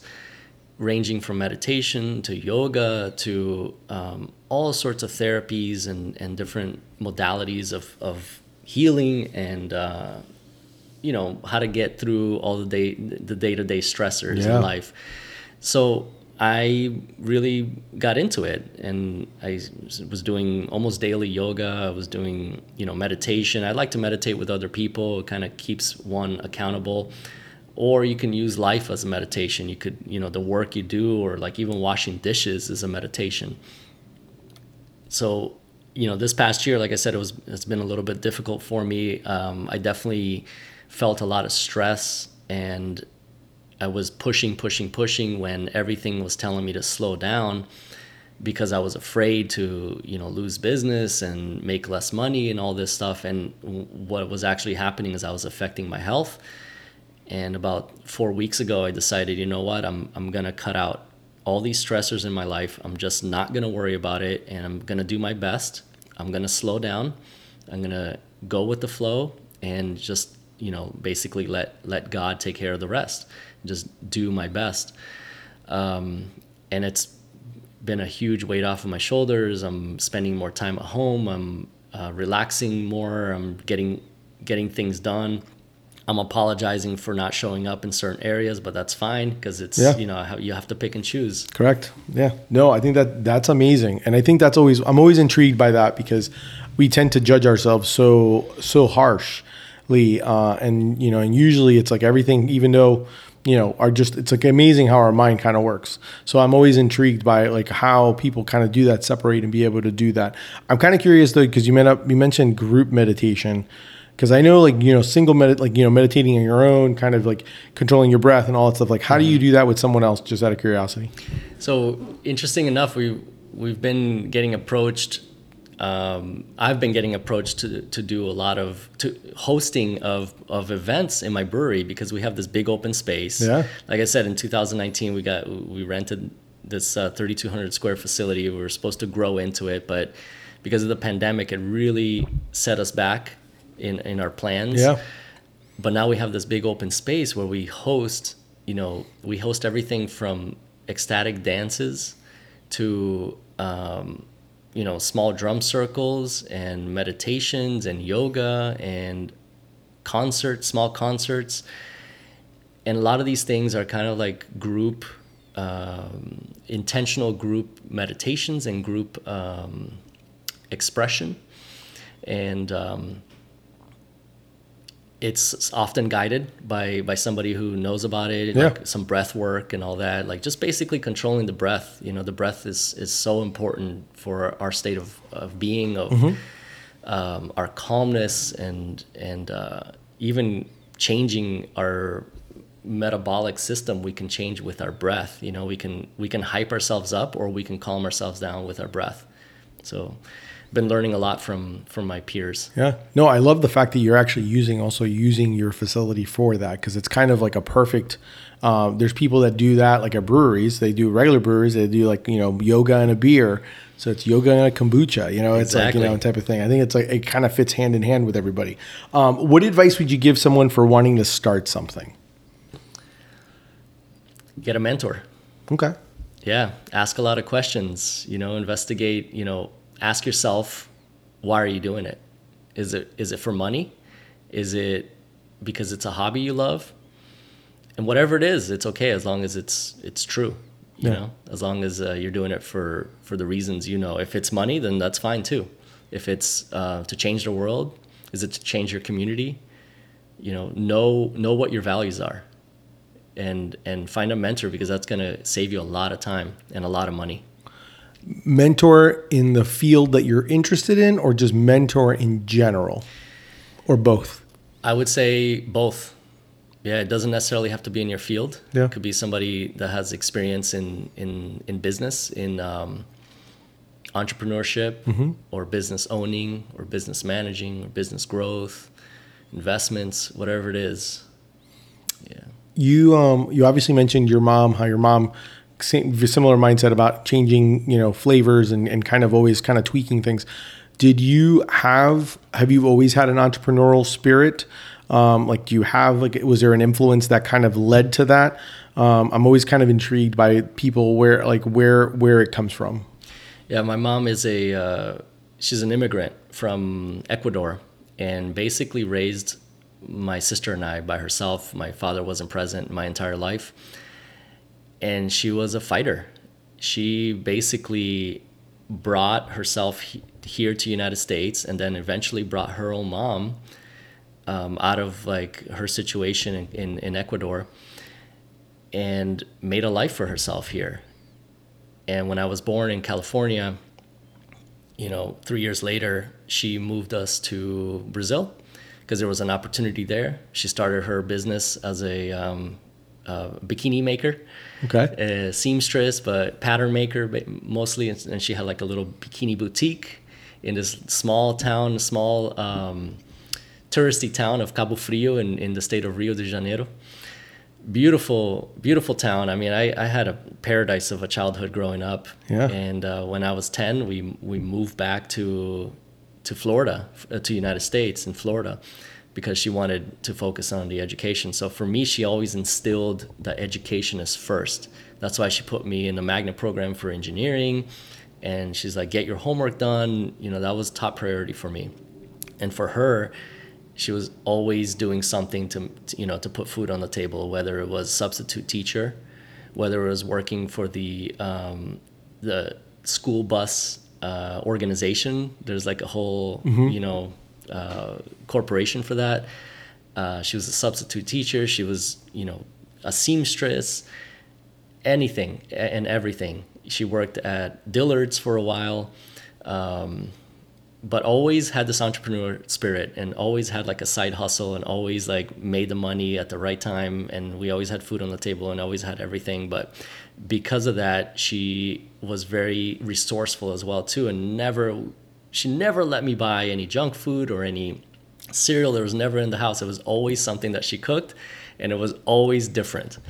[SPEAKER 2] ranging from meditation to yoga to um, all sorts of therapies and, and different modalities of, of healing and uh, you know how to get through all the day the day-to-day stressors
[SPEAKER 1] Yeah.
[SPEAKER 2] in life so I really got into it and I was doing almost daily yoga. I was doing, you know, meditation. I like to meditate with other people. It kind of keeps one accountable. Or you can use life as a meditation. You could, you know, the work you do or like even washing dishes is a meditation. So, you know, this past year, like I said, it was it's been a little bit difficult for me. Um, I definitely felt a lot of stress and I was pushing, pushing, pushing when everything was telling me to slow down because I was afraid to, you know, lose business and make less money and all this stuff. And what was actually happening is I was affecting my health. And about four weeks ago, I decided, you know what, I'm, I'm going to cut out all these stressors in my life. I'm just not going to worry about it. And I'm going to do my best. I'm going to slow down. I'm going to go with the flow and just you know basically let let God take care of the rest. Just do my best, um, and it's been a huge weight off of my shoulders. I'm spending more time at home. I'm uh, relaxing more. I'm getting getting things done. I'm apologizing for not showing up in certain areas, but that's fine because it's
[SPEAKER 1] Yeah.
[SPEAKER 2] you know you have to pick and choose.
[SPEAKER 1] Correct. Yeah. No, I think that that's amazing, and I think that's always I'm always intrigued by that because we tend to judge ourselves so so harshly, uh, and you know, and usually it's like everything, even though you know, are just it's like amazing how our mind kind of works. So I'm always intrigued by like how people kind of do that, separate and be able to do that. I'm kind of curious though because you meant up you mentioned group meditation. Because I know, like you know, single med, like you know, meditating on your own, kind of like controlling your breath and all that stuff. Like, how do you do that with someone else? Just out of curiosity.
[SPEAKER 2] So interesting enough, we we've been getting approached. Um, I've been getting approached to to do a lot of to hosting of of events in my brewery because we have this big open space.
[SPEAKER 1] Yeah.
[SPEAKER 2] Like I said, in 2019, we got we rented this uh, 3,200 square facility. We were supposed to grow into it, but because of the pandemic, it really set us back in in our plans
[SPEAKER 1] Yeah.
[SPEAKER 2] but now we have this big open space where we host you know we host everything from ecstatic dances to um, you know small drum circles and meditations and yoga and concerts small concerts. And a lot of these things are kind of like group um, intentional group meditations and group um, expression. And um, it's often guided by by somebody who knows about it
[SPEAKER 1] Yeah.
[SPEAKER 2] like some breath work and all that like just basically controlling the breath you know the breath is is so important for our state of, of being of um, our calmness and and uh, even changing our metabolic system we can change with our breath you know we can we can hype ourselves up or we can calm ourselves down with our breath so been learning a lot from from my peers
[SPEAKER 1] Yeah. No, I love the fact that you're actually using also using your facility for that because it's kind of like a perfect. Uh, there's people that do that like at breweries. They do regular breweries. They do like you know yoga and a beer. So it's yoga and a kombucha. You know, it's like you know type of thing. I think it's like it kind of fits hand in hand with everybody. Um, what advice would you give someone for wanting to start something?
[SPEAKER 2] get a mentor
[SPEAKER 1] Okay.
[SPEAKER 2] yeah ask a lot of questions you know investigate you know ask yourself why are you doing it? Is it is it for money? Is it because it's a hobby you love? And whatever it is it's okay as long as it's it's true you
[SPEAKER 1] Yeah.
[SPEAKER 2] know? As long as uh, you're doing it for for the reasons you know. If it's money then that's fine too. If it's uh, to change the world is it to change your community? You know know know what your values are and and find a mentor because that's going to save you a lot of time and a lot of money
[SPEAKER 1] Mentor in the field that you're interested in, or just mentor in general, or both.
[SPEAKER 2] i would say both. Yeah it doesn't necessarily have to be in your field.
[SPEAKER 1] Yeah.
[SPEAKER 2] it could be somebody that has experience in in in business in um, entrepreneurship or business owning or business managing or business growth investments whatever it is. Yeah.
[SPEAKER 1] You um you obviously mentioned your mom how your mom same similar mindset about changing you know flavors and, and kind of always kind of tweaking things did you have have you always had an entrepreneurial spirit um like do you have like was there an influence that kind of led to that um i'm always kind of intrigued by people where like where where it comes from
[SPEAKER 2] Yeah, my mom is a uh, she's an immigrant from Ecuador and basically raised my sister and I by herself. My father wasn't present my entire life. And she was a fighter. She basically brought herself he- here to United States and then eventually brought her own mom um, out of like her situation in, in, in Ecuador and made a life for herself here. And when I was born in California, you know, three years later, she moved us to Brazil because there was an opportunity there. She started her business as a um, uh, bikini maker,
[SPEAKER 1] okay.
[SPEAKER 2] A seamstress, but pattern maker mostly. And she had like a little bikini boutique in this small town, small um, touristy town of Cabo Frio in, in the state of Rio de Janeiro. Beautiful beautiful town. I mean I, I had a paradise of a childhood growing up.
[SPEAKER 1] Yeah.
[SPEAKER 2] and uh, when i was 10 we we moved back to to florida uh, to united states in florida because she wanted to focus on the education. So for me, she always instilled that education is first. That's why she put me in the magnet program for engineering. And she's like, get your homework done. You know, that was top priority for me. And for her, she was always doing something to, to, you know to put food on the table whether it was substitute teacher whether it was working for the um, the school bus uh, organization there's like a whole mm-hmm. you know uh, corporation for that. Uh, she was a substitute teacher. She was you know a seamstress. Anything and everything. She worked at dillard's for a while um, but always had this entrepreneur spirit and always had like a side hustle and always like made the money at the right time. And we always had food on the table and always had everything. But because of that she was very resourceful as well too and never she never let me buy any junk food or any cereal there was never in the house. It was always something that she cooked and it was always different.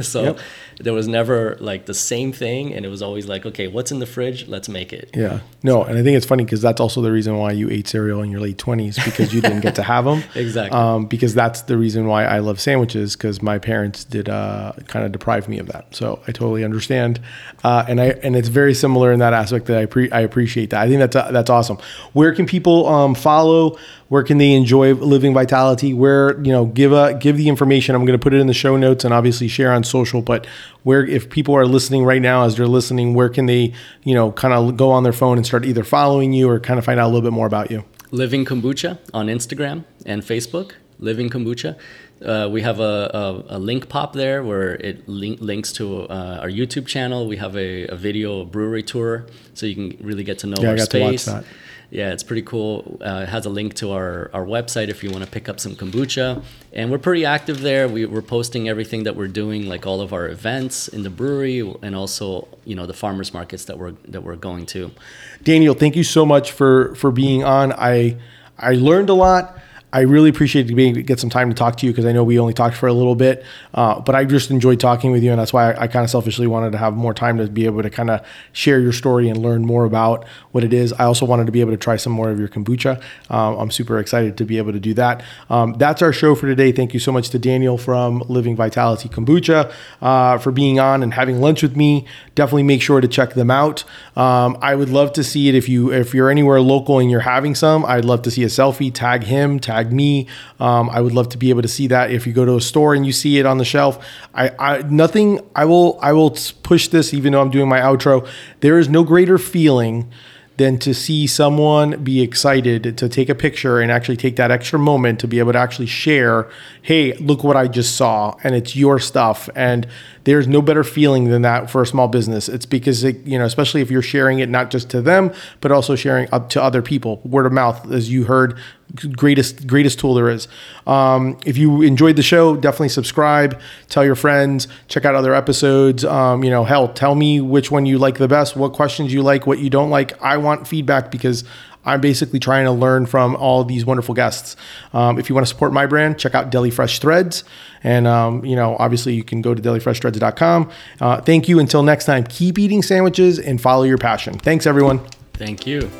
[SPEAKER 2] So yep there was never like the same thing and it was always like okay what's in the fridge? Let's make it.
[SPEAKER 1] Yeah. No and i think it's funny because that's also the reason why you ate cereal in your late 20s because you didn't get to have them
[SPEAKER 2] exactly.
[SPEAKER 1] Um, because that's the reason why i love sandwiches because my parents did uh, kind of deprive me of that. So i totally understand. Uh, and i and it's very similar in that aspect that i pre- i appreciate that. I think that's uh, that's awesome. Where can people um, follow? Where can they enjoy Living Vitalitea? Where you know give a give the information. I'm going to put it in the show notes and obviously share on social but where if people are listening right now as they're listening where can they you know kind of go on their phone and start either following you or kind of find out a little bit more about you
[SPEAKER 2] living kombucha on instagram and facebook living kombucha uh, we have a, a, a, link pop there where it link, links to uh, our YouTube channel. We have a, a video brewery tour, so you can really get to know
[SPEAKER 1] yeah,
[SPEAKER 2] our
[SPEAKER 1] I got
[SPEAKER 2] space.
[SPEAKER 1] To watch that
[SPEAKER 2] yeah, it's pretty cool. Uh, it has a link to our, our website if you want to pick up some kombucha. And we're pretty active there. We, we're posting everything that we're doing, like all of our events in the brewery and also, you know, the farmers markets that we're that we're going to.
[SPEAKER 1] Daniel, thank you so much for for being on. I I learned a lot. I really appreciate being get some time to talk to you because I know we only talked for a little bit, uh, but I just enjoyed talking with you, and that's why I, I kind of selfishly wanted to have more time to be able to kind of share your story and learn more about what it is. I also wanted to be able to try some more of your kombucha. Um, I'm super excited to be able to do that. Um, that's our show for today. Thank you so much to Daniel from Living Vitalitea Kombucha uh, for being on and having lunch with me. Definitely make sure to check them out. Um, I would love to see it if you if you're anywhere local and you're having some. I'd love to see a selfie. Tag him. Tag tag me. Um, I would love to be able to see that. If you go to a store and you see it on the shelf, I, I nothing. I will I will push this even though I'm doing my outro. There is no greater feeling than to see someone be excited to take a picture and actually take that extra moment to be able to actually share, hey, look what I just saw, and it's your stuff. And there's no better feeling than that for a small business. It's because, it, you know, especially if you're sharing it not just to them, but also sharing up to other people. Word of mouth, as you heard, greatest greatest tool there is. Um, if you enjoyed the show, definitely subscribe, tell your friends, check out other episodes. Um, you know, hell, tell me which one you like the best, what questions you like, what you don't like. I want feedback because I'm basically trying to learn from all these wonderful guests. Um, if you want to support my brand, check out Deli Fresh Threads. And, um, you know, obviously you can go to delifreshthreads.com. Uh, thank you. Until next time, keep eating sandwiches and follow your passion. Thanks, everyone.
[SPEAKER 2] Thank you.